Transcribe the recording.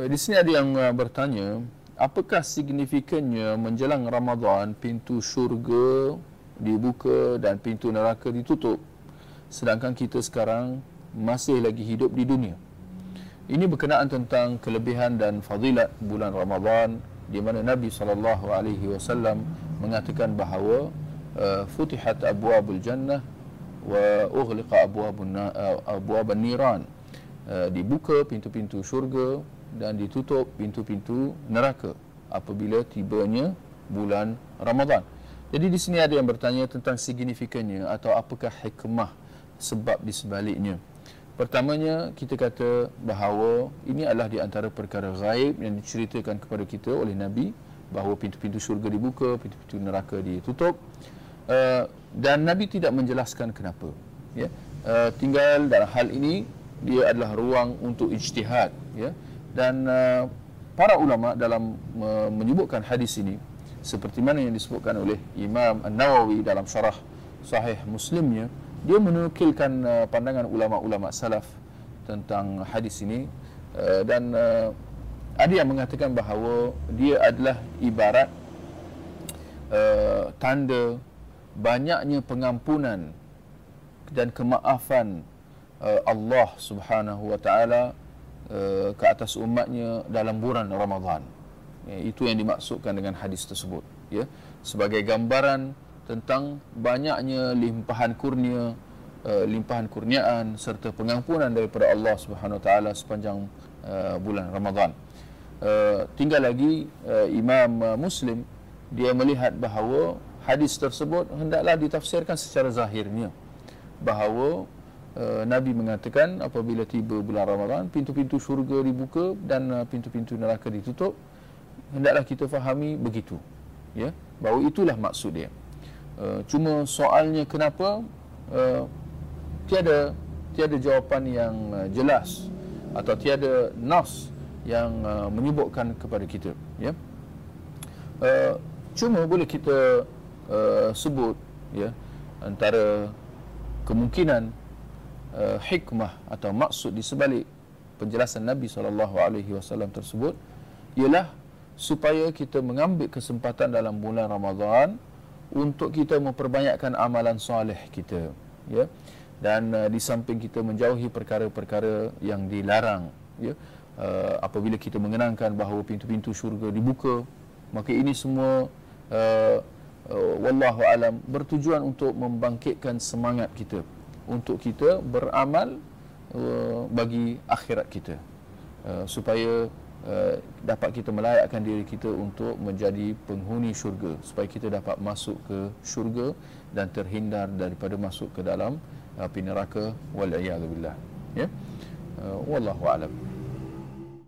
Eh, Di sini ada yang uh, bertanya, apakah signifikannya menjelang Ramadan pintu syurga dibuka dan pintu neraka ditutup sedangkan kita sekarang masih lagi hidup di dunia. Ini berkenaan tentang kelebihan dan fadilat bulan Ramadan di mana Nabi sallallahu alaihi wasallam mengatakan bahawa uh, futihat abwabul jannah wa ughliqa abwabun abwaban niran. Dibuka pintu-pintu syurga dan ditutup pintu-pintu neraka apabila tibanya bulan Ramadan. Jadi di sini ada yang bertanya tentang signifikannya atau apakah hikmah sebab di sebaliknya. Pertamanya kita kata bahawa ini adalah di antara perkara gaib yang diceritakan kepada kita oleh Nabi bahawa pintu-pintu syurga dibuka, pintu-pintu neraka ditutup. Uh, dan Nabi tidak menjelaskan kenapa. Ya. Uh, tinggal dalam hal ini dia adalah ruang untuk ijtihad ya dan uh, para ulama dalam uh, menyebutkan hadis ini seperti mana yang disebutkan oleh Imam An-Nawawi dalam syarah sahih Muslimnya dia menukilkan uh, pandangan ulama-ulama salaf tentang hadis ini. Uh, dan uh, ada yang mengatakan bahawa dia adalah ibarat uh, tanda banyaknya pengampunan dan kemaafan uh, Allah Subhanahu wa taala uh, ke atas umatnya dalam bulan Ramadan. Ya, itu yang dimaksudkan dengan hadis tersebut, ya. Sebagai gambaran tentang banyaknya limpahan kurnia, uh, limpahan kurniaan serta pengampunan daripada Allah Subhanahu wa taala sepanjang uh, bulan Ramadan. Uh, tinggal lagi uh, Imam uh, Muslim dia melihat bahawa hadis tersebut hendaklah ditafsirkan secara zahirnya bahawa uh, Nabi mengatakan apabila tiba bulan Ramadan pintu-pintu syurga dibuka dan uh, pintu-pintu neraka ditutup hendaklah kita fahami begitu ya. Bahawa itulah maksud dia. Uh, cuma soalnya kenapa? Tiada tiada jawapan yang jelas atau tiada nas yang menyebutkan kepada kita ya. Cuma boleh kita sebut ya antara kemungkinan uh, hikmah atau maksud di sebalik penjelasan Nabi SAW tersebut ialah supaya kita mengambil kesempatan dalam bulan Ramadan untuk kita memperbanyakkan amalan soleh kita ya. Dan uh, di samping kita menjauhi perkara-perkara yang dilarang ya. Uh, apabila kita mengenangkan bahawa pintu-pintu syurga dibuka maka ini semua uh, uh, wallahu alam bertujuan untuk membangkitkan semangat kita untuk kita beramal uh, bagi akhirat kita. Uh, supaya uh, dapat kita melayakkan diri kita untuk menjadi penghuni syurga. Supaya kita dapat masuk ke syurga dan terhindar daripada masuk ke dalam api neraka wal iyad billah. Ya? Uh, wallahu alam